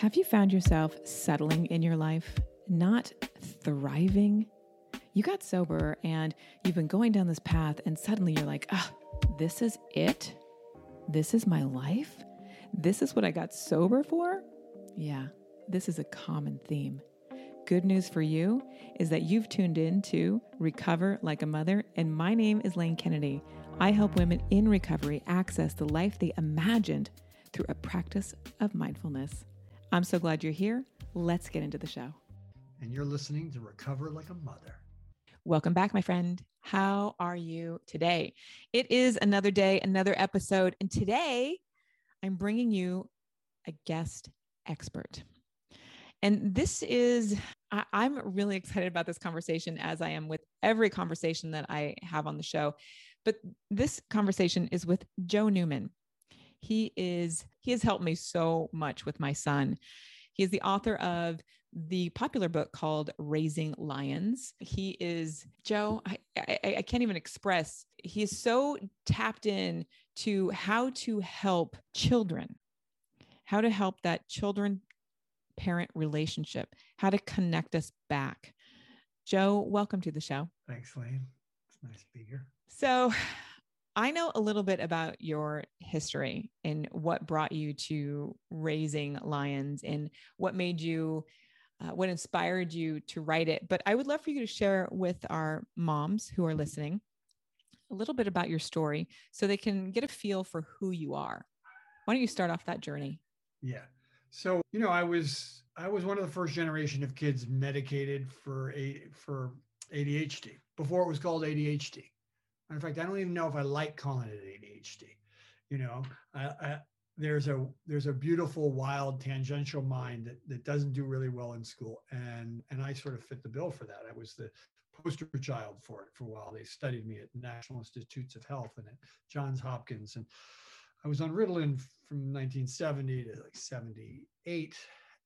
Have you found yourself settling in your life, not thriving? You got sober and you've been going down this path, and suddenly you're like, ah, this is it? This is my life? This is what I got sober for? Yeah, this is a common theme. Good news for you is that you've tuned in to Recover Like a Mother, and my name is Lane Kennedy. I help women in recovery access the life they imagined through a practice of mindfulness. I'm so glad you're here. Let's get into the show. And you're listening to Recover Like a Mother. Welcome back, my friend. How are you today? It is another day, another episode. And today I'm bringing you a guest expert. And this is, I, am really excited about this conversation as I am with every conversation that I have on the show. But this conversation is with Joe Newman. He is he has helped me so much with my son. He is the author of the popular book called Raising Lions. He is Joe. I, I, I can't even express. He is so tapped in to how to help children, how to help that children parent relationship, how to connect us back. Joe, welcome to the show. Thanks, Lane. It's nice to be here. So, I know a little bit about your history and what brought you to raising lions and what made you, uh, what inspired you to write it. But I would love for you to share with our moms who are listening a little bit about your story so they can get a feel for who you are. Why don't you start off that journey? Yeah. So, you know, I was I was one of the first generation of kids medicated for a for ADHD before it was called ADHD. In fact, I don't even know if I like calling it ADHD. You know, I, I, there's a there's a beautiful, wild, tangential mind that, that doesn't do really well in school, and and I sort of fit the bill for that. I was the poster child for it for a while. They studied me at National Institutes of Health and at Johns Hopkins, and I was on Ritalin from 1970 to like 78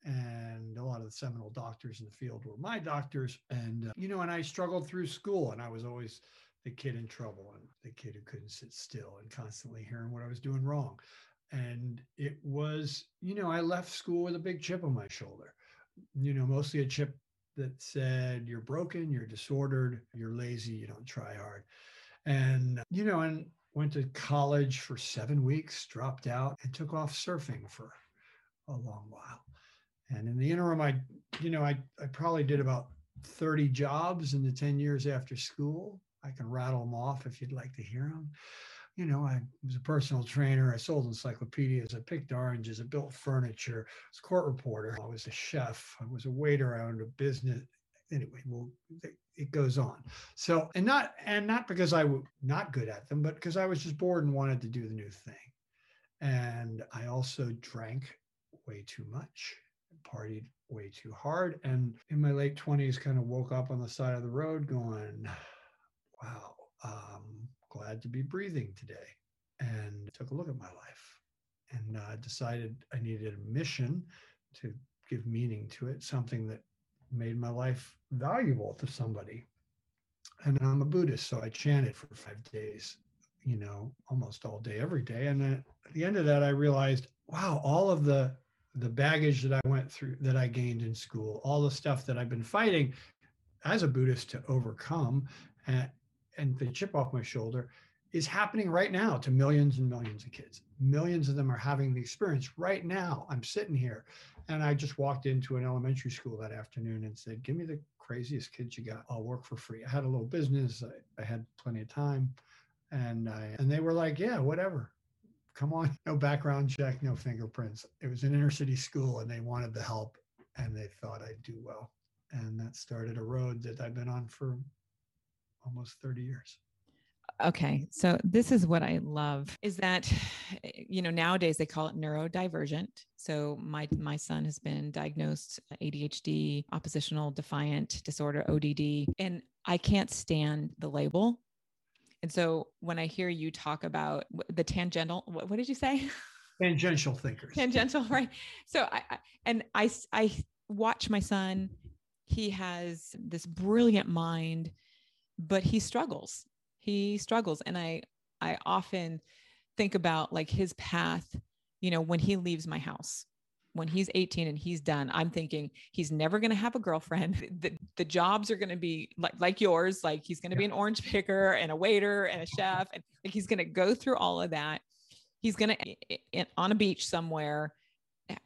and a lot of the seminal doctors in the field were my doctors and uh, you know and i struggled through school and i was always the kid in trouble and the kid who couldn't sit still and constantly hearing what I was doing wrong. And it was, you know, I left school with a big chip on my shoulder, you know, mostly a chip that said, you're broken, you're disordered, you're lazy, you don't try hard. And, you know, and went to college for seven weeks, dropped out, and took off surfing for a long while. And in the interim, I, you know, I, I probably did about 30 jobs in the 10 years after school I can rattle them off if you'd like to hear them. You know, I was a personal trainer. I sold encyclopedias. I picked oranges. I built furniture. I was a court reporter. I was a chef. I was a waiter. I owned a business. Anyway, well, it goes on. So, and not and not because I was not good at them, but because I was just bored and wanted to do the new thing. And I also drank way too much, partied way too hard, and in my late twenties, kind of woke up on the side of the road going wow, um, glad to be breathing today. And took a look at my life and uh, decided I needed a mission to give meaning to it, something that made my life valuable to somebody. And I'm a Buddhist, so I chanted for five days, you know, almost all day, every day. And at the end of that, I realized, wow, all of the the baggage that I went through, that I gained in school, all the stuff that I've been fighting as a Buddhist to overcome, and, and the chip off my shoulder is happening right now to millions and millions of kids. Millions of them are having the experience right now. I'm sitting here and I just walked into an elementary school that afternoon and said, Give me the craziest kids you got. I'll work for free. I had a little business, I, I had plenty of time. And I, and they were like, Yeah, whatever. Come on. No background check, no fingerprints. It was an inner city school and they wanted the help and they thought I'd do well. And that started a road that I've been on for almost 30 years. Okay. So this is what I love is that eh, you know nowadays they call it neurodivergent. So my my son has been diagnosed ADHD, oppositional defiant disorder ODD and I can't stand the label. And so when I hear you talk about the tangential what, what did you say? Tangential thinkers. Tangential, right? So I, I and I I watch my son he has this brilliant mind but he struggles. He struggles. And I, I often think about like his path, you know, when he leaves my house. when he's 18 and he's done, I'm thinking he's never going to have a girlfriend. The, the jobs are going to be like, like yours. Like he's going to be an orange picker and a waiter and a chef. And like he's going to go through all of that. He's going to, on a beach somewhere,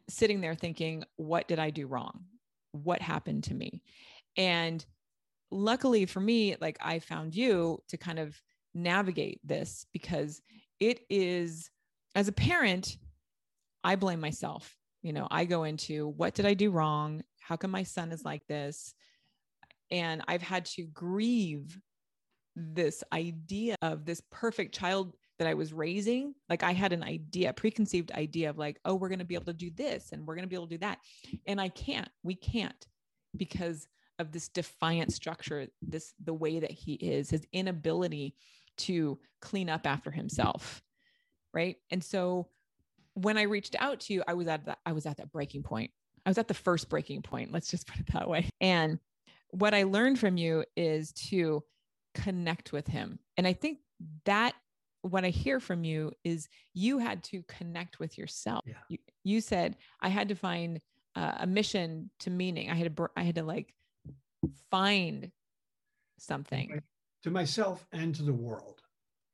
sitting there thinking, what did I do wrong? What happened to me? And luckily for me, like I found you to kind of navigate this because it is, as a parent, I blame myself. You know i go into what did i do wrong? How come my son is like this? And i've had to grieve this idea of this perfect child that I was raising, like I had an idea, preconceived idea of like, oh, we're going to be able to do this and we're going to be able to do that. And I can't, we can't because of this defiant structure, this, the way that he is, his inability to clean up after himself. Right. And so when I reached out to you, I was at that, I was at that breaking point. I was at the first breaking point. Let's just put it that way. And what I learned from you is to connect with him. And I think that what I hear from you is you had to connect with yourself. Yeah. You, you said I had to find uh, a mission to meaning. I had to, I had to like find something. To myself and to the world,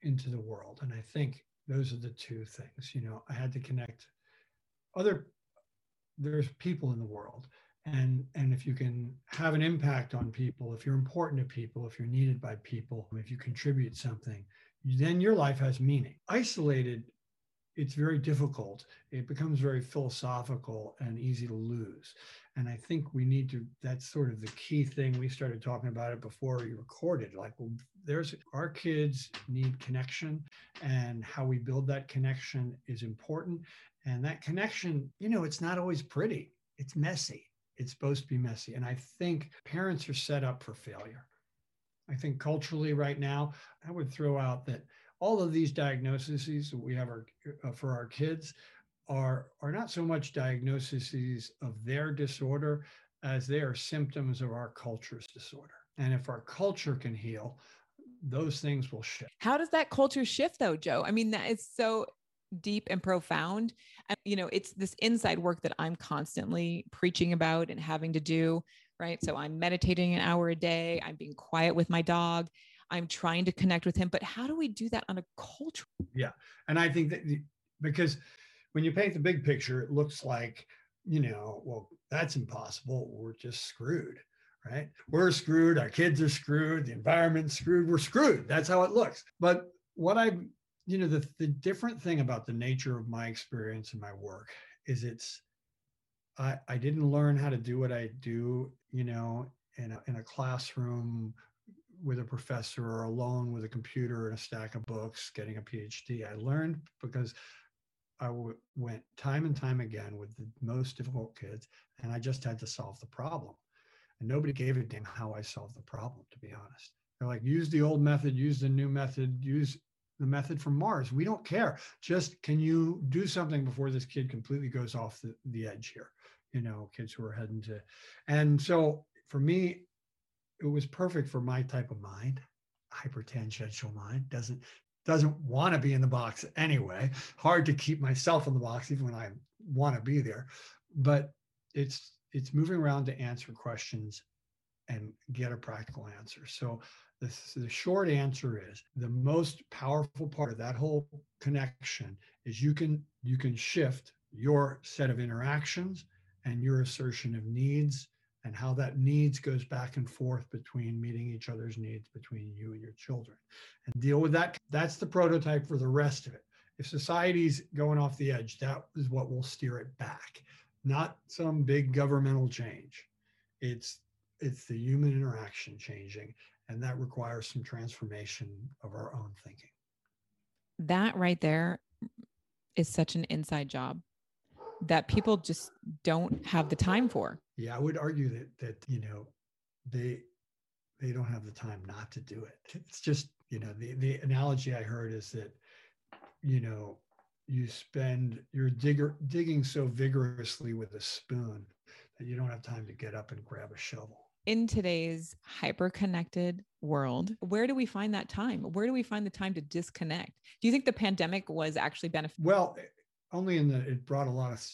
into the world. And I think those are the two things you know i had to connect other there's people in the world. And and if you can have an impact on people if you're important to people if you're needed by people if you contribute something then your life has meaning. Isolated it's very difficult. It becomes very philosophical and easy to lose. And I think we need to, that's sort of the key thing. We started talking about it before we recorded. Like, well, there's our kids need connection, and how we build that connection is important. And that connection, you know, it's not always pretty, it's messy. It's supposed to be messy. And I think parents are set up for failure. I think culturally, right now, I would throw out that all of these diagnoses that we have our, uh, for our kids are, are not so much diagnoses of their disorder as they are symptoms of our culture's disorder. And if our culture can heal, those things will shift. How does that culture shift though, Joe? I mean, that is so deep and profound. And, you know, it's this inside work that I'm constantly preaching about and having to do, right? So I'm meditating an hour a day, I'm being quiet with my dog. I'm trying to connect with him. But how do we do that on a culture? Yeah. And I think that because when you paint the big picture, it looks like, you know, well, that's impossible. We're just screwed, right? We're screwed. Our kids are screwed. The environment's screwed. We're screwed. That's how it looks. But what I, you know, the, the different thing about the nature of my experience and my work is it's, I, I didn't learn how to do what I do, you know, in a, in a classroom with a professor or alone with a computer and a stack of books getting a PhD. I learned because I went time and time again with the most difficult kids, and I just had to solve the problem. And nobody gave a damn how I solved the problem, to be honest. They're like, use the old method, use the new method, use the method from Mars. We don't care. Just can you do something before this kid completely goes off the, the edge here? You know, kids who are heading to. And so for me, it was perfect for my type of mind. Hypertangential mind doesn't doesn't want to be in the box anyway. Hard to keep myself in the box even when i want to be there. But it's it's moving around to answer questions and get a practical answer. So the, the short answer is the most powerful part of that whole connection is you can you can shift your set of interactions and your assertion of needs and how that needs goes back and forth between meeting each other's needs between you and your children and deal with that that's the prototype for the rest of it. If society's going off the edge that is what will steer it back not some big governmental change. It's it's the human interaction changing and that requires some transformation of our own thinking. That right there is such an inside job that people just don't have the time for. Yeah, I would argue that that you know they they don't have the time not to do it. It's just you know the the analogy I heard is that you know you spend you're digger, digging so vigorously with a spoon that you don't have time to get up and grab a shovel. In today's hyper connected world, where do we find that time? Where do we find the time to disconnect? Do you think the pandemic was actually beneficial? Well, only in that it brought a lot of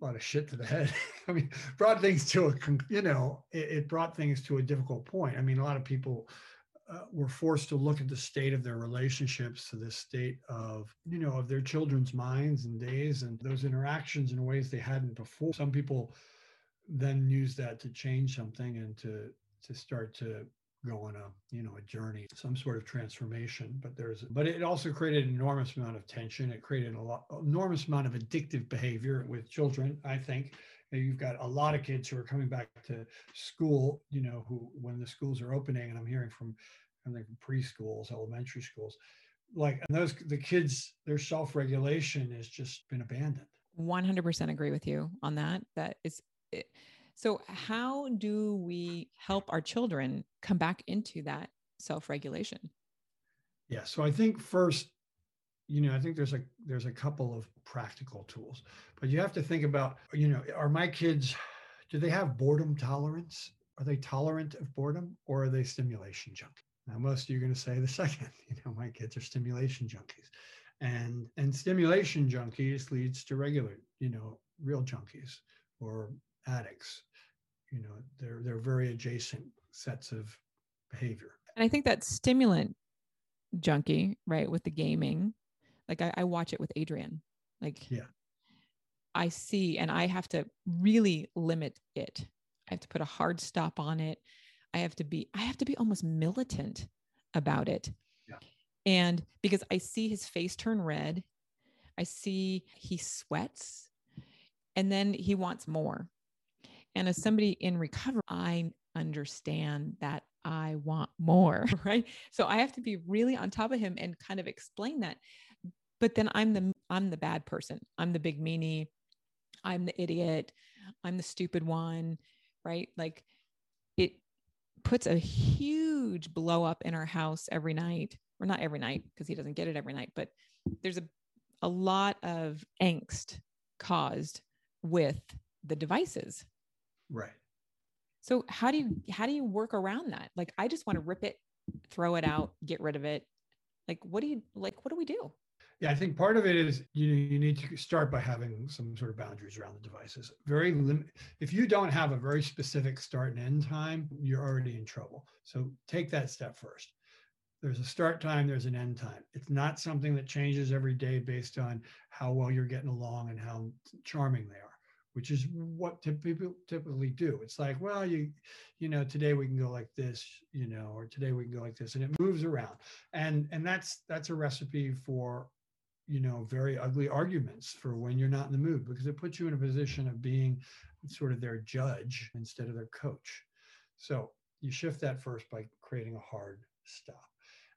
a lot of shit to the head. I mean, brought things to a, you know, it, it, brought things to a difficult point. I mean, a lot of people uh, were forced to look at the state of their relationships, to the state of, you know, of their children's minds and days and those interactions in ways they hadn't before. Some people then use that to change something and to to start to go on a you know a journey some sort of transformation but there's but it also created an enormous amount of tension. It created a lot enormous amount of addictive behavior with children i think. You've got a lot of kids who are coming back to school you know who when the schools are opening and i'm hearing from i from preschools elementary schools like and those the kids their self-regulation has just been abandoned. 100% agree with you on that. That is it, so, how do we help our children come back into that self regulation? Yeah. So, I think first, you know, I think there's a there's a couple of practical tools, but you have to think about, you know, are my kids, do they have boredom tolerance? Are they tolerant of boredom, or are they stimulation junkies? Now, most of you are going to say the second. You know, my kids are stimulation junkies, and and stimulation junkies leads to regular, you know, real junkies or addicts. You know, they're they're very adjacent sets of behavior. And I think that stimulant junkie, right, with the gaming, like I, I watch it with Adrian. Like yeah. I see and I have to really limit it. I have to put a hard stop on it. I have to be, I have to be almost militant about it. Yeah. And because I see his face turn red, I see he sweats and then he wants more. And as somebody in recovery, I understand that I want more, right? So I have to be really on top of him and kind of explain that. But then I'm the I'm the bad person. I'm the big meanie. I'm the idiot. I'm the stupid one, right? Like it puts a huge blow up in our house every night. Or not every night because he doesn't get it every night, but there's a a lot of angst caused with the devices Right. So how do you how do you work around that? Like I just want to rip it, throw it out, get rid of it. Like what do you like what do we do? Yeah, I think part of it is you you need to start by having some sort of boundaries around the devices. Very lim- if you don't have a very specific start and end time, you're already in trouble. So take that step first. There's a start time, there's an end time. It's not something that changes every day based on how well you're getting along and how charming they are which is what people typically do. It's like, well, you, you know, today we can go like this, you know, or today we can go like this, and it moves around, and and that's that's a recipe for, you know, very ugly arguments for when you're not in the mood because it puts you in a position of being sort of their judge instead of their coach. So you shift that first by creating a hard stop.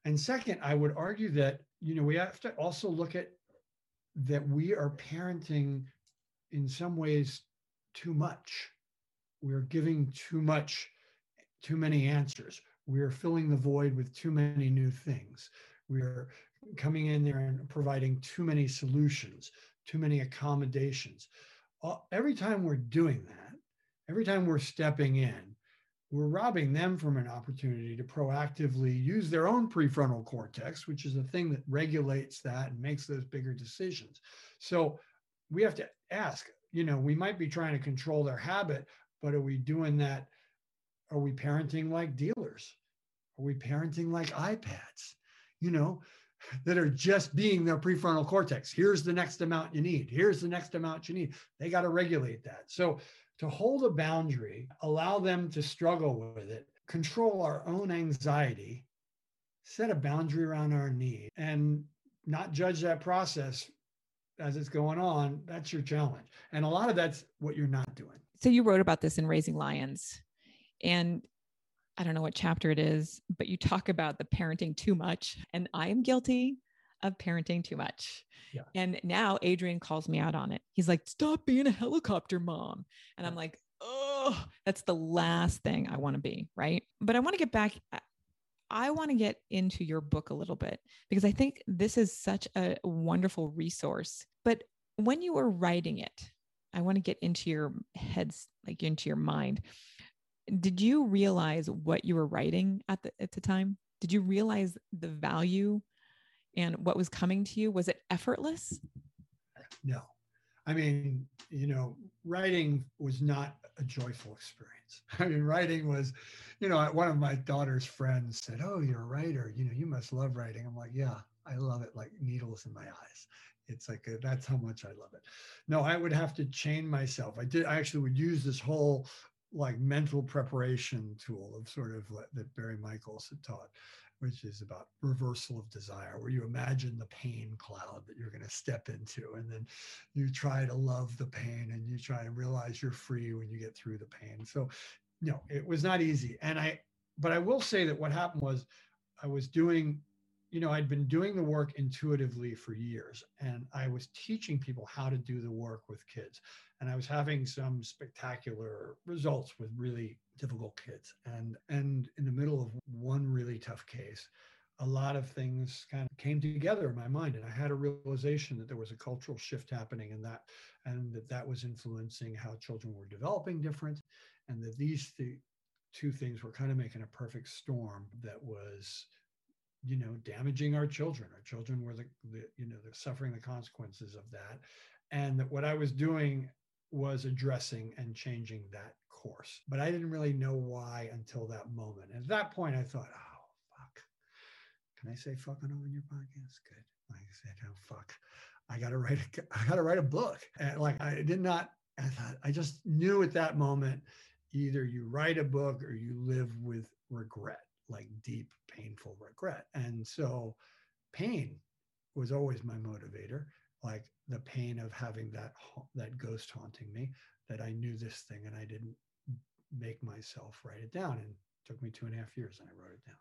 And second, I would argue that, you know, we have to also look at that we are parenting in some ways too much. We're giving too much, too many answers. We're filling the void with too many new things. We're coming in there and providing too many solutions, too many accommodations. Uh, every time we're doing that, every time we're stepping in, we're robbing them from an opportunity to proactively use their own prefrontal cortex, which is the thing that regulates that and makes those bigger decisions. So we have to ask, you know, we might be trying to control their habit, but are we doing that? Are we parenting like dealers? Are we parenting like iPads, you know, that are just being their prefrontal cortex? Here's the next amount you need. Here's the next amount you need. They got to regulate that. So to hold a boundary, allow them to struggle with it, control our own anxiety, set a boundary around our need, and not judge that process as it's going on, that's your challenge. And a lot of that's what you're not doing. So you wrote about this in Raising Lions. And I don't know what chapter it is, but you talk about the parenting too much. And I am guilty of parenting too much. Yeah. And now Adrian calls me out on it. He's like, stop being a helicopter mom. And I'm like, oh, that's the last thing I want to be. Right. But I want to get back. I want to get into your book a little bit because I think this is such a wonderful resource. But when you were writing it, I want to get into your heads, like into your mind. Did you realize what you were writing at the at the time? Did you realize the value and what was coming to you? Was it effortless? No. I mean, you know, writing was not a joyful experience. I mean, writing was, you know, one of my daughter's friends said, "Oh, you're a writer. You know, you must love writing." I'm like, "Yeah, I love it like needles in my eyes." It's like a, that's how much I love it. No, I would have to chain myself. I did. I actually would use this whole like mental preparation tool of sort of that Barry Michels had taught, which is about reversal of desire, where you imagine the pain cloud that you're going to step into, and then you try to love the pain and you try and realize you're free when you get through the pain. So, know, it was not easy. And I, but I will say that what happened was I was doing you know, I'd been doing the work intuitively for years and I was teaching people how to do the work with kids. And I was having some spectacular results with really difficult kids. And and in the middle of one really tough case, a lot of things kind of came together in my mind and i had a realization that there was a cultural shift happening in that and that that was influencing how children were developing different and that these th- two things were kind of making a perfect storm that was you know damaging our children. Our children were the, the you know they're suffering the consequences of that. And that what i was doing was addressing and changing that course. But i didn't really know why until that moment. And at that point i thought oh fuck. Can i say fuck on your podcast? Good. Like i said oh fuck. I gotta write a, i gotta write a book. And like i did not i thought i just knew at that moment either you write a book or you live with regret like deep, painful regret. And so pain was always my motivator, like the pain of having that that ghost haunting me, that I knew this thing and I didn't make myself write it down. And it took me two and a half years and I wrote it down.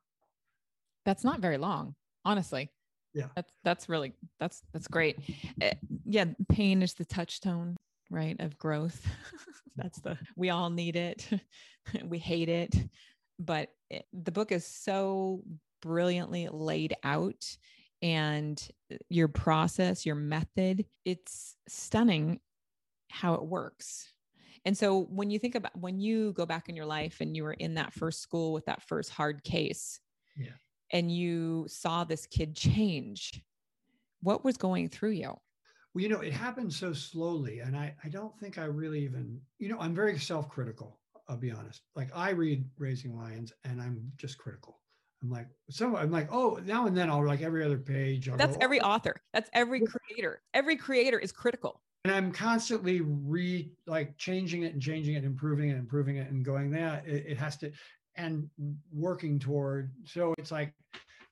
That's not very long, honestly. Yeah. That's that's really that's that's great. Uh, yeah, pain is the touchstone right of growth that's the we all need it we hate it but it, the book is so brilliantly laid out and uh, your process, your method, it's stunning how it works. And so when you think about when you go back in your life and you were in that first school with that first hard case, yeah. and you saw this kid change, what was going through you? Well, you know, it happened so slowly. And I, I don't think I really even, you know, I'm very self critical. I'll be honest. Like I read Raising Lions and I'm just critical. I'm like, some I'm like, oh, now and then I'll like every other page. I'll That's go, every author. That's every creator. Every creator is critical. And I'm constantly re like changing it and changing it, and improving it, improving it, and going that it, it has to and working toward. So it's like,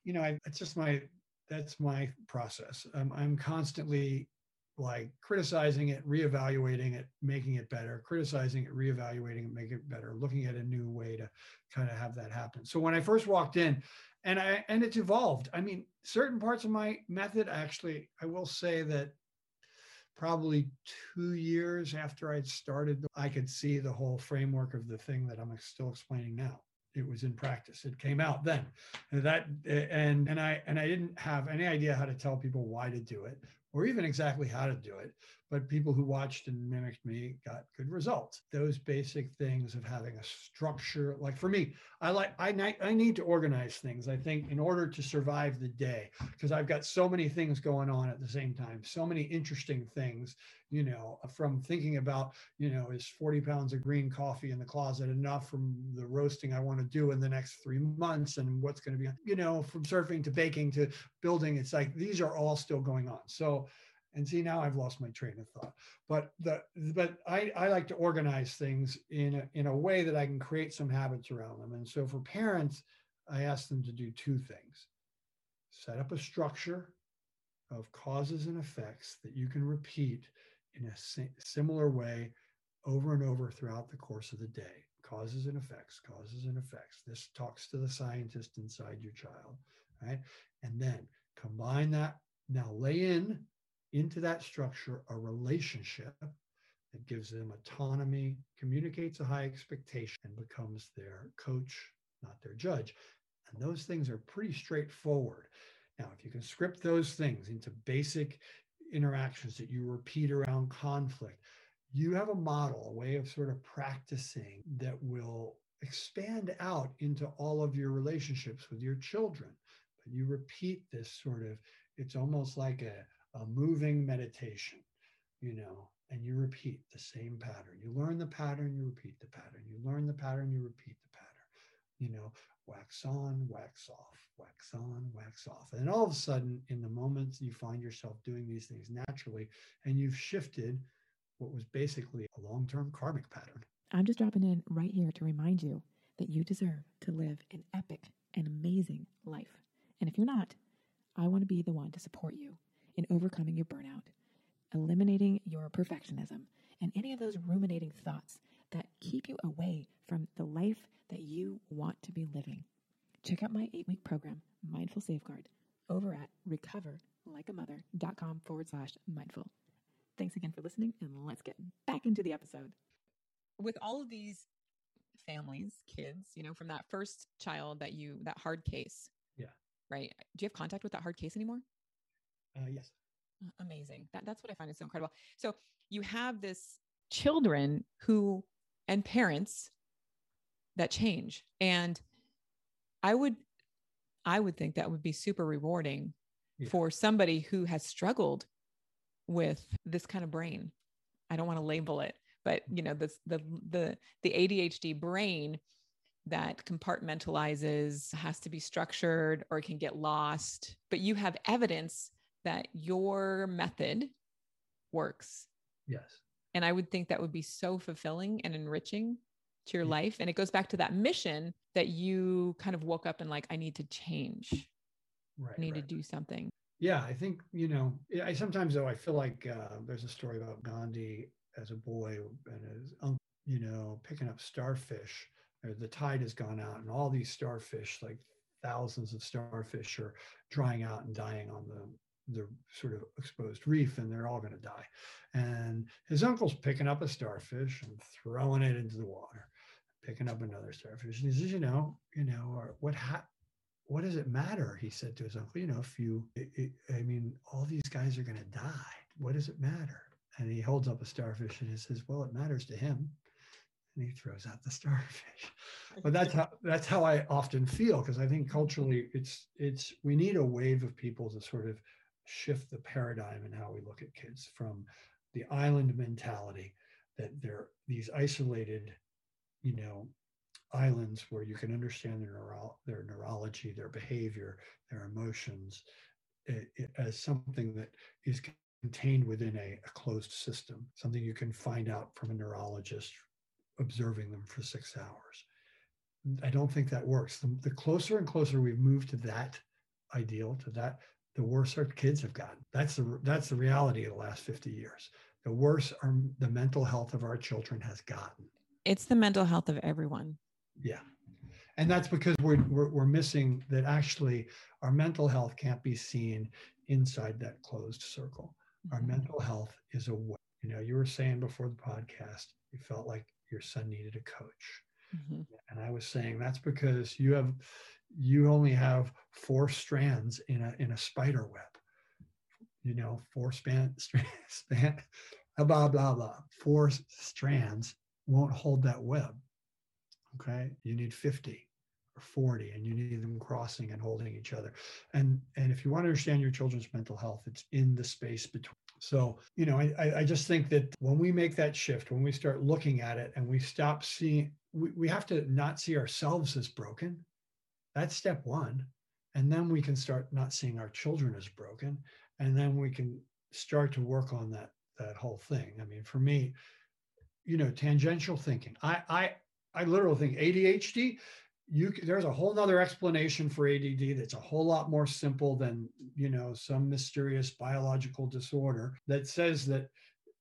you know, I, it's just my that's my process. Um, I'm constantly like criticizing it, reevaluating it, making it better, criticizing it, reevaluating it, make it better, looking at a new way to kind of have that happen. So when I first walked in, and I and it's evolved. I mean, certain parts of my method actually, I will say that probably two years after I'd started, I could see the whole framework of the thing that I'm still explaining now. It was in practice. It came out then. And that and and I and I didn't have any idea how to tell people why to do it or even exactly how to do it. But people who watched and mimicked me got good results. Those basic things of having a structure, like for me, I like I I need to organize things. I think in order to survive the day, because I've got so many things going on at the same time, so many interesting things. You know, from thinking about you know is 40 pounds of green coffee in the closet enough from the roasting I want to do in the next three months, and what's going to be you know from surfing to baking to building. It's like these are all still going on. So and see now I've lost my train of thought. But the but I, I like to organize things in a, in a way that I can create some habits around them. And so for parents, I ask them to do two things: set up a structure of causes and effects that you can repeat in a similar way over and over throughout the course of the day. Causes and effects, causes and effects. This talks to the scientist inside your child, right? And then combine that. Now lay in into that structure a relationship that gives them autonomy, communicates a high expectation, and becomes their coach, not their judge. And those things are pretty straightforward. Now, if you can script those things into basic interactions that you repeat around conflict, you have a model, a way of sort of practicing that will expand out into all of your relationships with your children. But you repeat this sort of, it's almost like a, a moving meditation, you know, and you repeat the same pattern. You learn the pattern, you repeat the pattern. You learn the pattern, you repeat the pattern. You know, wax on, wax off, wax on, wax off. And all of a sudden, in the moments you find yourself doing these things naturally, and you've shifted what was basically a long term karmic pattern. I'm just dropping in right here to remind you that you deserve to live an epic and amazing life. And if you're not, I want to be the one to support you in overcoming your burnout, eliminating your perfectionism, and any of those ruminating thoughts that keep you away from the life that you want to be living. Check out my eight week program, Mindful Safeguard, over at recoverlikeamother.com forward slash mindful. Thanks again for listening, and let's get back into the episode. With all of these families, kids, you know, from that first child that you, that hard case. Yeah. Right. Do you have contact with that hard case anymore? Uh, yes. Amazing. That, that's what I find is so incredible. So you have this children who, and parents that change. And I would, I would think that would be super rewarding yeah. for somebody who has struggled with this kind of brain. I don't want to label it, but you know, this, the, the, the ADHD brain that compartmentalizes has to be structured or it can get lost, but you have evidence that your method works. Yes. And I would think that would be so fulfilling and enriching to your yeah. life. And it goes back to that mission that you kind of woke up and like, I need to change. Right. I need right. to do something. Yeah. I think, you know, I sometimes though, I feel like uh, there's a story about Gandhi as a boy and his uncle, you know, picking up starfish. The tide has gone out and all these starfish, like thousands of starfish are drying out and dying on the the sort of exposed reef and they're all going to die. And his uncle's picking up a starfish and throwing it into the water, picking up another starfish. And he says, you know, you know, uh, what ha- what does it matter? He said to his uncle, you know, if you, it, it, I mean, all these guys are going to die. What does it matter? And he holds up a starfish and he says, well, it matters to him. And he throws out the starfish. But that's how that's how I often feel because I think culturally it's it's we need a wave of people to sort of shift the paradigm in how we look at kids from the island mentality that they're these isolated, you know, islands where you can understand their, neuro- their neurology, their behavior, their emotions it, it, as something that is contained within a, a closed system, something you can find out from a neurologist observing them for six hours. I don't think that works. The, the, closer and closer we've moved to that ideal, to that the worse our kids have gotten. That's the that's the reality of the last 50 years. The worse our the mental health of our children has gotten. It's the mental health of everyone. Yeah. And that's because we're, we're, we're missing that actually our mental health can't be seen inside that closed circle. Our mm-hmm. mental health is a way. You know, you were saying before the podcast, you felt like your son needed a coach. Mm-hmm. And I was saying that's because you have you only have four strands in a in a spider web. You know, four span span blah blah blah. Four strands won't hold that web. Okay, you need 50 or 40 and you need them crossing and holding each other. And and if you want to understand your children's mental health, it's in the space between. So, you know, I, I just think that when we make that shift, when we start looking at it and we stop seeing, we, we have to not see ourselves as broken that's step one. And then we can start not seeing our children as broken. And then we can start to work on that that whole thing. I mean, for me, you know, tangential thinking. I I I literally think ADHD. You there's a whole nother explanation for ADD that's a whole lot more simple than you know some mysterious biological disorder that says that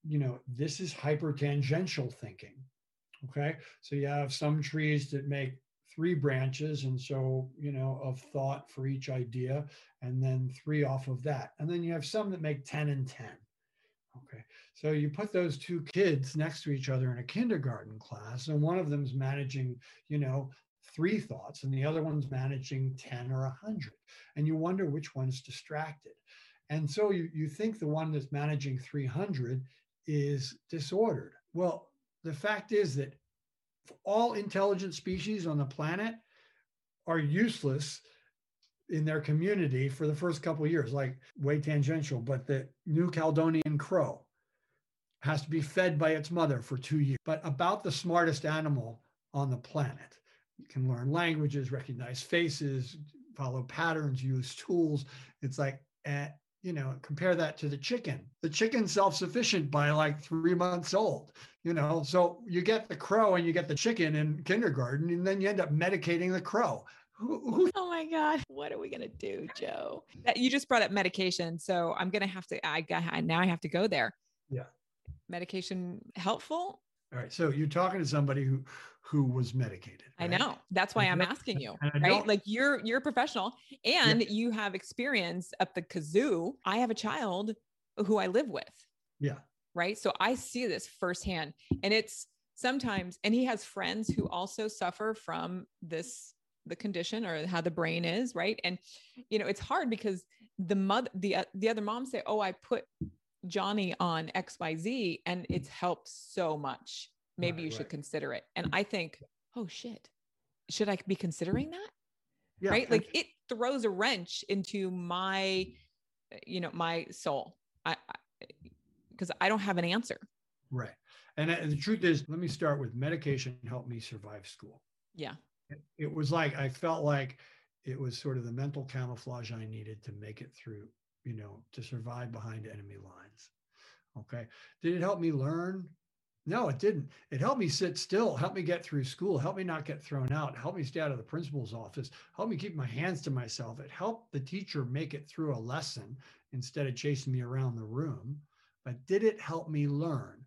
you know this is hypertangential thinking. Okay, so you have some trees that make three branches and so you know of thought for each idea and then three off of that. And then you have some that make 10 and 10 okay so you put those two kids next to each other in a kindergarten class and one of them's managing you know three thoughts and the other one's managing 10 or 100 and you wonder which one's distracted. And so you, you think the one that's managing 300 is disordered. Well the fact is that all intelligent species on the planet are useless in their community for the first couple years, like way tangential, but the New Caledonian crow has to be fed by its mother for two years. But about the smartest animal on the planet. It can learn languages, recognize faces, follow patterns, use tools. It's like, eh, you know, compare that to the chicken. The chicken's self-sufficient by like three months old, you know. So you get the crow and you get the chicken in kindergarten, and then you end up medicating the crow. Who, who? Oh my God. What are we going to do, Joe? That, you just brought up medication. So I'm going to have to, I got, now I have to go there. Yeah. Medication helpful? All right. So you're talking to somebody who who was medicated. Right? I know. That's why I'm asking you, right? Like you're you're a professional and yeah. you have experience up the kazoo. I have a child who I live with. Yeah. Right. So I see this firsthand. And it's sometimes, and he has friends who also suffer from this the condition or how the brain is right and you know it's hard because the mother the uh, the other moms say oh i put johnny on xyz and it's helped so much maybe right, you should right. consider it. And I think, oh shit, should I be considering that? Yeah, right. Like it throws a wrench into my, you know, my soul. I, because I, I don't have an answer. Right. And uh, the truth is, let me start with medication helped me survive school. Yeah. It, it was like, I felt like it was sort of the mental camouflage I needed to make it through, you know, to survive behind enemy lines. Okay. Did it help me learn? No, it didn't. It helped me sit still, helped me get through school, helped me not get thrown out, helped me stay out of the principal's office, helped me keep my hands to myself. It helped the teacher make it through a lesson instead of chasing me around the room. But did it help me learn?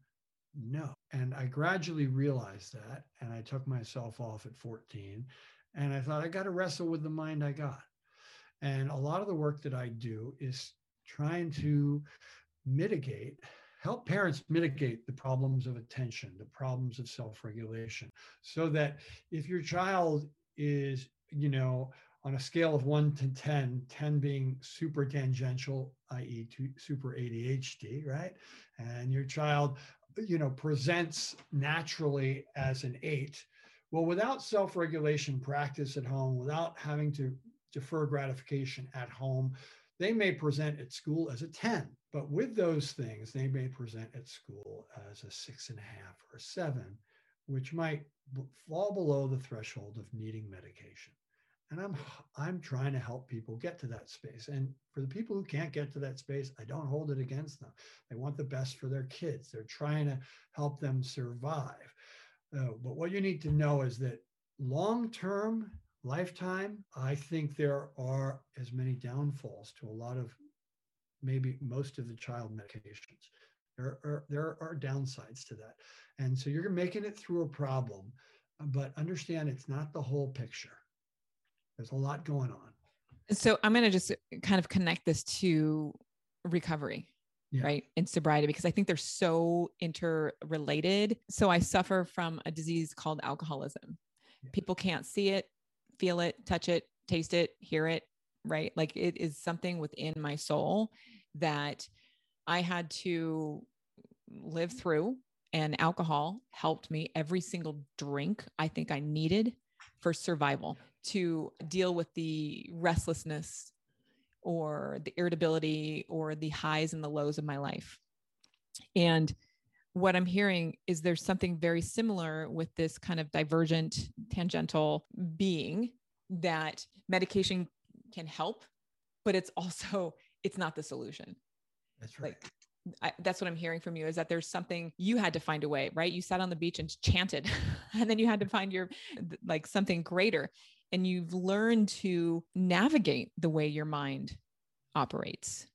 No. And I gradually realized that. And I took myself off at 14. And I thought, I got to wrestle with the mind I got. And a lot of the work that I do is trying to mitigate help parents mitigate the problems of attention, the problems of self regulation, so that if your child is, you know, on a scale of one to 10, 10 being super tangential, i.e., super ADHD, right? And your child, you know, presents naturally as an eight. Well, without self regulation practice at home, without having to defer gratification at home, they may present at school as a 10 but with those things, they may present at school as a six and a half or a seven, which might fall below the threshold of needing medication. And I'm I'm trying to help people get to that space. And for the people who can't get to that space, I don't hold it against them. They want the best for their kids. They're trying to help them survive. Uh, but what you need to know is that long term, lifetime, I think there are as many downfalls to a lot of maybe most of the child medications. There are, there are downsides to that. And so you're making it through a problem, but understand it's not the whole picture. There's a lot going on. So I'm going to just kind of connect this to recovery. Yeah. right and sobriety because i think they're so interrelated so i suffer from a disease called alcoholism yeah. people can't see it feel it touch it taste it hear it right? Like it is something within my soul that I had to live through. And alcohol helped me every single drink I think I needed for survival to deal with the restlessness or the irritability or the highs and the lows of my life. And what I'm hearing is there's something very similar with this kind of divergent, tangential being that medication can help, but it's also it's not the solution. That's right. Like I, that's what I'm hearing from you is that there's something you had to find a way, right? You sat on the beach and chanted, and then you had to find your like something greater, and you've learned to navigate the way your mind operates.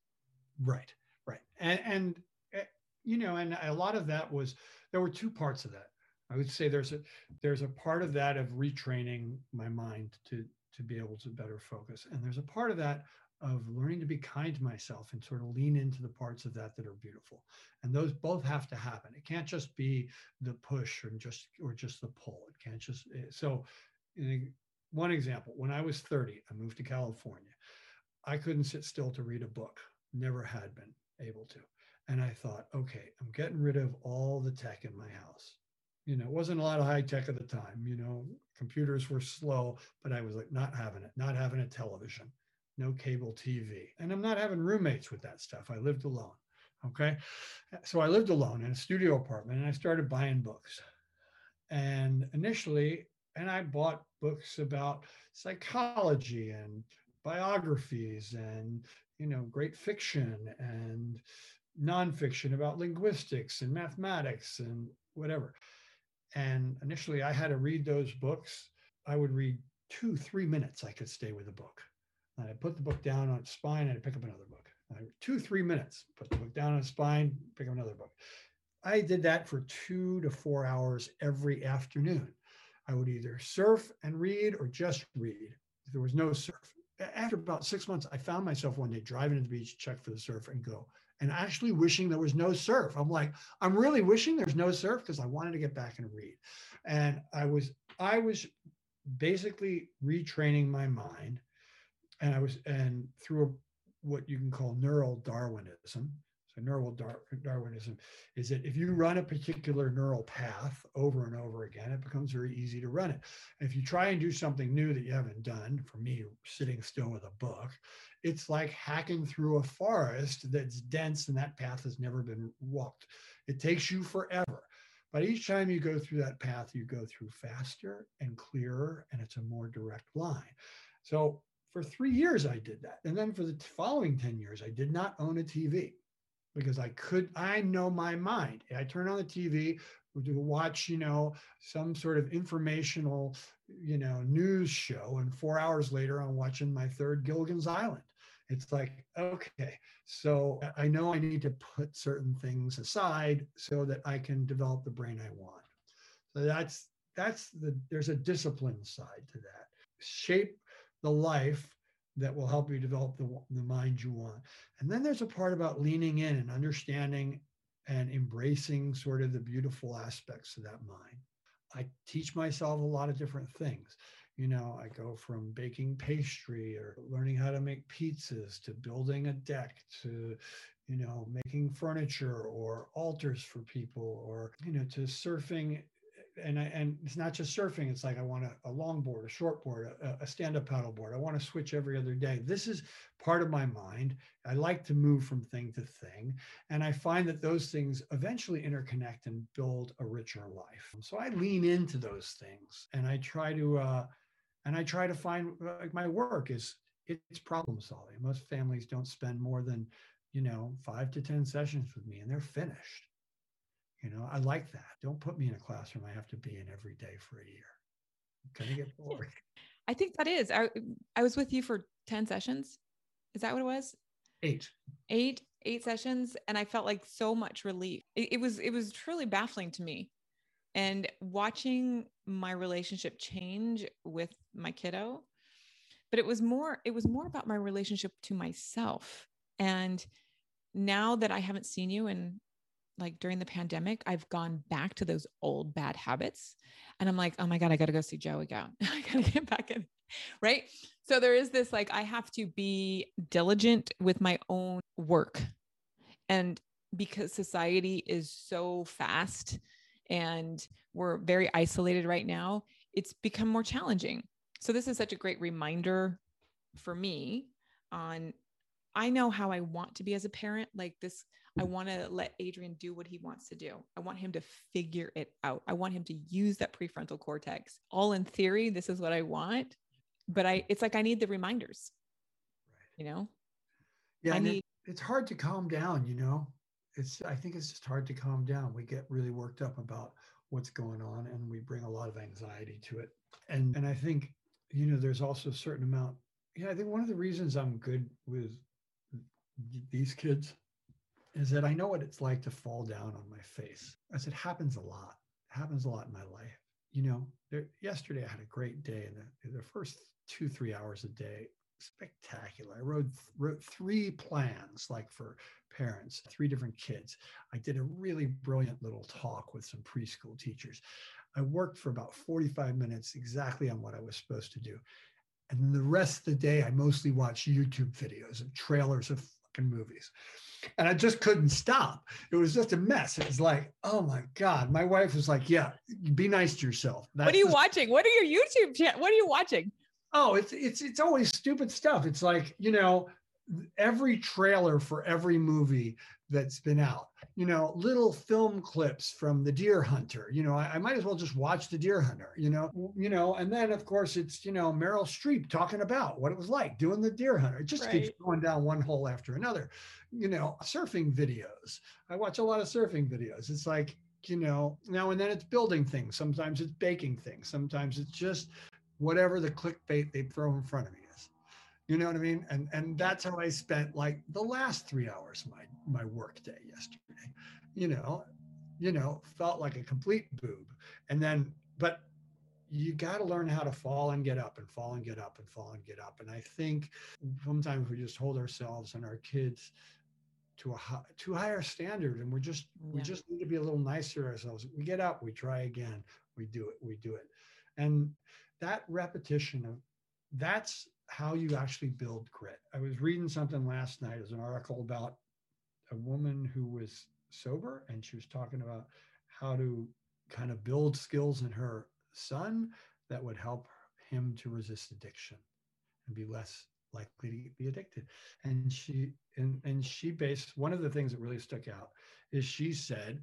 Right, right, and and eh, you know, and a lot of that was there were two parts of that. I would say there's a there's a part of that of retraining my mind to to be able to better focus. And there's a part of that of learning to be kind to myself and sort of lean into the parts of that that are beautiful. And those both have to happen. It can't just be the push or just or just the pull. It can't just eh, so one example, when I was 30, I moved to California. I couldn't sit still to read a book. Never had been able to. And I thought, okay, I'm getting rid of all the tech in my house you know, it wasn't a lot of high tech at the time. You know, computers were slow, but I was like not having it, not having a television, no cable TV. And I'm not having roommates with that stuff. I lived alone. Okay. So I lived alone in a studio apartment and I started buying books. And initially, and I bought books about psychology and biographies and, you know, great fiction and nonfiction about linguistics and mathematics and whatever. And initially, I had to read those books. I would read two, three minutes, I could stay with a book. And I'd put the book down on its spine and I'd pick up another book. two, three minutes, put the book down on its spine, pick up another book. I did that for two to four hours every afternoon. I would either surf and read or just read. There was no surf. After about six months, I found myself one day driving to the beach, check for the surf, and go. And actually wishing there was no surf. I'm like, I'm really wishing there's no surf because I wanted to get back and read. And I was, I was basically retraining my mind and I was and through what you can call neural Darwinism. So neural Dar- Darwinism is that if you run a particular neural path over and over again, it becomes very easy to run it. And if you try and do something new that you haven't done, for me, sitting still with a book, it's like hacking through a forest that's dense and that path has never been walked. It takes you forever. But each time you go through that path, you go through faster and clearer, and it's a more direct line. So for three years i did that and then for the following 10 years i did not own a tv because i could i know my mind. I turn on the tv to watch you know some sort of informational you know news show and four hours later i'm watching my third gilligan's island. It's like okay so i know i need to put certain things aside so that i can develop the brain i want. So that's that's the there's a discipline side to that. Shape the life that will help you develop the, the mind you want. And then there's a part about leaning in and understanding and embracing sort of the beautiful aspects of that mind. I teach myself a lot of different things. You know, I go from baking pastry or learning how to make pizzas to building a deck to, you know, making furniture or altars for people or, you know, to surfing and I, and it's not just surfing. It's like I want a, a longboard, a shortboard, a, a stand-up paddleboard. I want to switch every other day. This is part of my mind. I like to move from thing to thing, and I find that those things eventually interconnect and build a richer life. So I lean into those things, and I try to, uh, and I try to find like my work is it's problem solving. Most families don't spend more than you know five to ten sessions with me, and they're finished you know, I like that. Don't put me in a classroom I have to be in every day for a year. I'm gonna get bored. I think that is. I I was with you for 10 sessions. Is that what it was? Eight. Eight, eight sessions. And I felt like so much relief. It, it was it was truly baffling to me. And watching my relationship change with my kiddo, but it was more, it was more about my relationship to myself. And now that I haven't seen you in like during the pandemic, I've gone back to those old bad habits. And I'm like, oh my God, I got to go see Joe again. I got to get back in. Right. So there is this like, I have to be diligent with my own work. And because society is so fast and we're very isolated right now, it's become more challenging. So this is such a great reminder for me on I know how I want to be as a parent. Like this I want to let Adrian do what he wants to do. I want him to figure it out. I want him to use that prefrontal cortex. All in theory, this is what I want, but I it's like I need the reminders. Right. You know? Yeah, I need it, it's hard to calm down, you know. It's I think it's just hard to calm down. We get really worked up about what's going on and we bring a lot of anxiety to it. And and I think you know there's also a certain amount yeah, I think one of the reasons I'm good with these kids is that I know what it's like to fall down on my face, as it happens a lot. It happens a lot in my life. You know, there, yesterday I had a great day, and the, the first two, three hours a day, spectacular. I wrote wrote three plans, like for parents, three different kids. I did a really brilliant little talk with some preschool teachers. I worked for about 45 minutes exactly on what I was supposed to do. And the rest of the day, I mostly watched YouTube videos and trailers of fucking movies and I just couldn't stop. It was just a mess. It was like, oh my God. My wife was like, yeah, be nice to yourself. That's what are you the- watching? What are your YouTube channel? What are you watching? Oh, it's it's it's always stupid stuff. It's like, you know, every trailer for every movie that's been out you know little film clips from the deer hunter you know I, I, might as well just watch the deer hunter you know you know and then of course it's you know meryl streep talking about what it was like doing the deer hunter. It just right. keeps going down one hole after another you know surfing videos. I watch a lot of surfing videos. It's like you know now and then it's building things. Sometimes it's baking things. Sometimes it's just whatever the clickbait they throw in front of me you know what i mean? And and that's how i spent like the last three hours of my my work day yesterday. You know you know felt like a complete boob. And then but you got to learn how to fall and get up and fall and get up and fall and get up. And i think sometimes we just hold ourselves and our kids to a high, to higher standard and we're just yeah. we just need to be a little nicer to ourselves. We get up we try again we do it we do it. And that repetition of that's how you actually build grit i was reading something last night as an article about a woman who was sober and she was talking about how to kind of build skills in her son that would help him to resist addiction and be less likely to be addicted. And she and and she based one of the things that really stuck out is she said,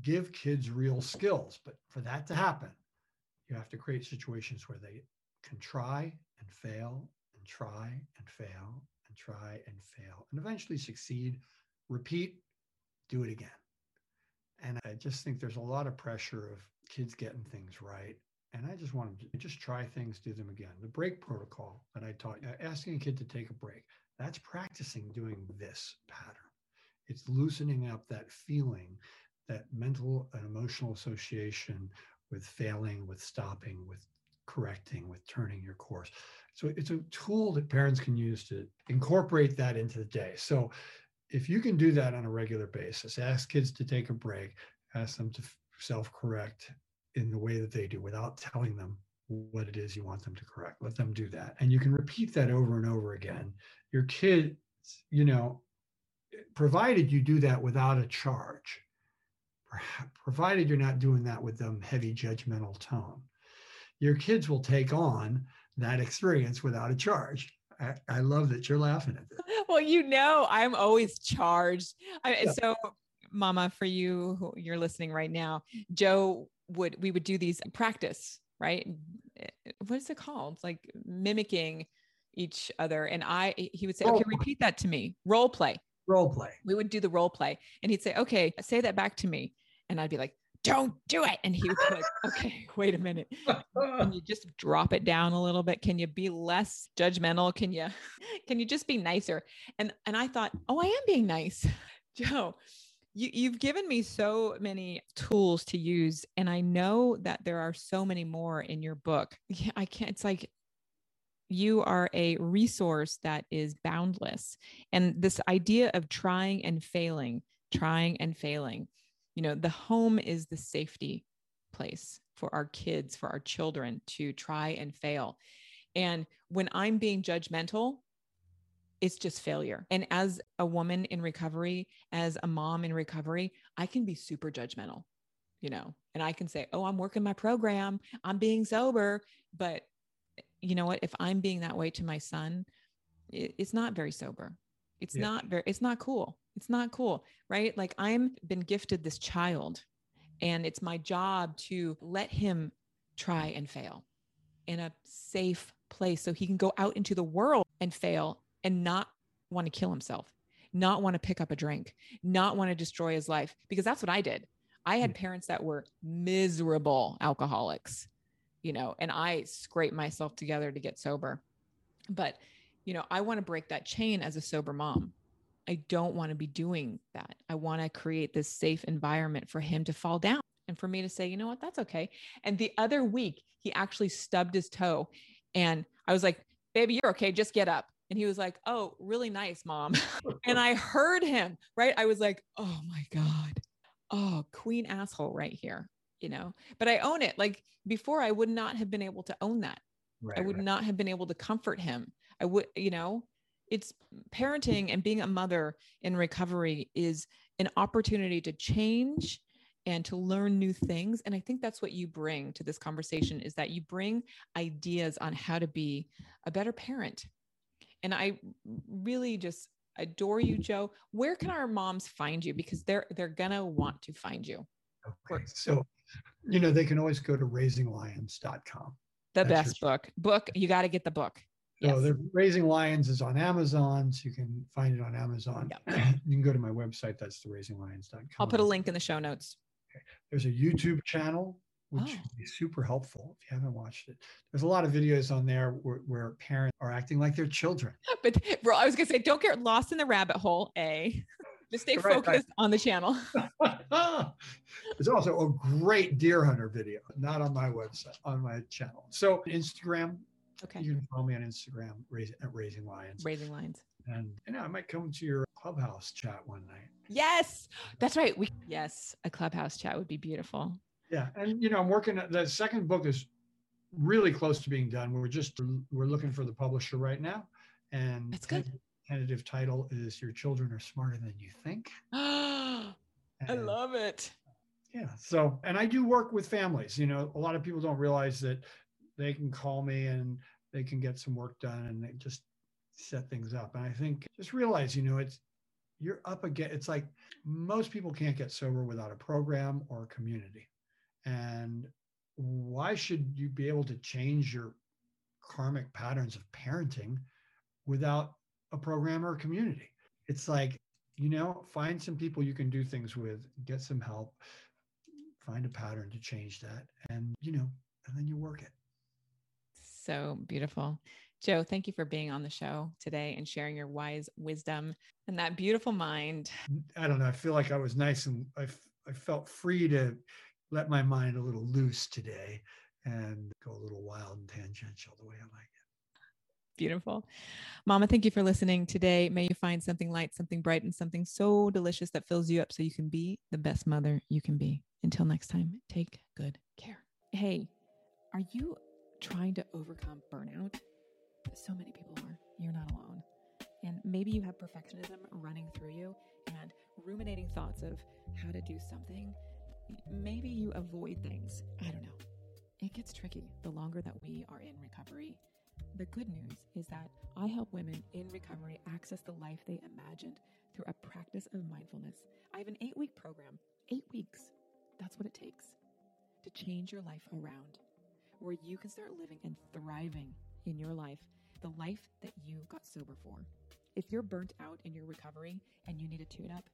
give kids real skills, but for that to happen, you have to create situations where they can try and fail and try and fail and try and fail and eventually succeed, repeat, do it again. And I just think there's a lot of pressure of kids getting things right and I just want to just try things, do them again. The break protocol that I taught, uh, asking a kid to take a break, that's practicing doing this pattern. It's loosening up that feeling, that mental and emotional association with failing, with stopping, with correcting, with turning your course. So it's a tool that parents can use to incorporate that into the day. So if you can do that on a regular basis, ask kids to take a break, ask them to self correct, in the way that they do without telling them what it is you want them to correct. Let them do that. And you can repeat that over and over again. Your kids, you know, provided you do that without a charge, provided you're not doing that with them heavy judgmental tone, your kids will take on that experience without a charge. I, I love that you're laughing at this. Well, you know, I'm always charged. I, yeah. So, Mama, for you who you're listening right now, Joe would we would do these practice right eh, what is it called like mimicking each other and i he would say role okay play. repeat that to me role play role play we would do the role play and he'd say okay say that back to me and i'd be like don't do it. And he would be like okay wait a minute. Can you just drop it down a little bit? Can you be less judgmental? Can you can you just be nicer? And and i thought oh i am being nice joe. You, you've given me so many tools to use and i know that there are so many more in your book. Yeah, i can't it's like you are a resource that is boundless. And this idea of trying and failing trying and failing you know the home is the safety place for our kids for our children to try and fail and when i'm being judgmental it's just failure. And as a woman in recovery, as a mom in recovery, I can be super judgmental, you know, and I can say, oh, I'm working my program, I'm being sober. But you know what? If I'm being that way to my son, it's not very sober. It's yeah. not very, it's not cool. It's not cool, right? Like I'm been gifted this child and it's my job to let him try and fail in a safe place so he can go out into the world and fail and not want to kill himself, not want to pick up a drink, not want to destroy his life, because that's what I did. I had hmm. parents that were miserable alcoholics, you know, and I scraped myself together to get sober. But, you know, I want to break that chain as a sober mom. I don't want to be doing that. I want to create this safe environment for him to fall down and for me to say, you know what, that's okay. And the other week, he actually stubbed his toe. And I was like, baby, you're okay. Just get up. And he was like, Oh, really nice, mom. and I heard him, right? I was like, Oh my God. Oh, queen asshole right here, you know? But I own it. Like before, I would not have been able to own that. Right, I would right. not have been able to comfort him. I would, you know, it's parenting and being a mother in recovery is an opportunity to change and to learn new things and i think that's what you bring to this conversation is that you bring ideas on how to be a better parent And I really just adore you, Joe. Where can our moms find you? Because they're they're gonna want to find you. Okay. So, you know, they can always go to raisinglions.com. The That's best book. Book, you got to get the book. So yes. the Raising Lions is on Amazon. So you can find it on Amazon. Yep. you can go to my website. That's the raisinglions.com. I'll put a link in the show notes. Okay. There's a YouTube channel which oh. would be super helpful if you haven't watched it. There's a lot of videos on there where, where parents are acting like their children. But bro, I was gonna say, don't get lost in the rabbit hole. A, just stay right, focused on the channel. There's also a great deer hunter video, not on my website, on my channel. So Instagram. Okay. You can follow me on Instagram, raising, at Raising Lions. Raising Lions. And you know, I might come to your clubhouse chat one night. Yes, that's right. We yes, a clubhouse chat would be beautiful. Yeah, and you know, I'm working. The second book is really close to being done. We're just we're looking for the publisher right now, and that's good. Tentative title is "Your Children Are Smarter Than You Think." I love it. Yeah. So, and I do work with families. You know, a lot of people don't realize that they can call me and they can get some work done, and they just set things up. And I think just realize, you know, it's you're up again. It's like most people can't get sober without a program or a community. And why should you be able to change your karmic patterns of parenting without a program or a community? It's like, you know, find some people you can do things with, get some help, find a pattern to change that, and, you know, and then you work it. So beautiful. Joe, thank you for being on the show today and sharing your wise wisdom and that beautiful mind. I don't know. I feel like I was nice and I, I felt free to let my mind a little loose today and go a little wild and tangential the way I like it. Beautiful. Mama, thank you for listening today. May you find something light, something bright, and something so delicious that fills you up so you can be the best mother you can be. Until next time, take good care. Hey, are you trying to overcome burnout? So many people are. You're not alone. And maybe you have perfectionism running through you and ruminating thoughts of how to do something maybe you avoid things. I don't know. It gets tricky the longer that we are in recovery. The good news is that I help women in recovery access the life they imagined through a practice of mindfulness. I have an eight week program, eight weeks. That's what it takes to change your life around, where you can start living and thriving in your life, the life that you got sober for. If you're burnt out in your recovery and you need a tune up,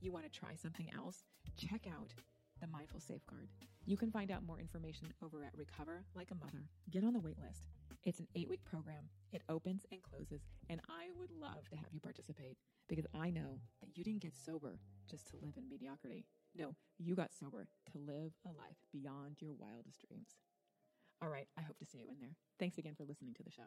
you want to try something else, check out the Mindful Safeguard. You can find out more information over at Recover Like a Mother. Get on the waitlist. It's an eight week program. It opens and closes, and I would love to have you participate because I know that you didn't get sober just to live in mediocrity. No, you got sober to live a life beyond your wildest dreams. All right, I hope to see you in there. Thanks again for listening to the show.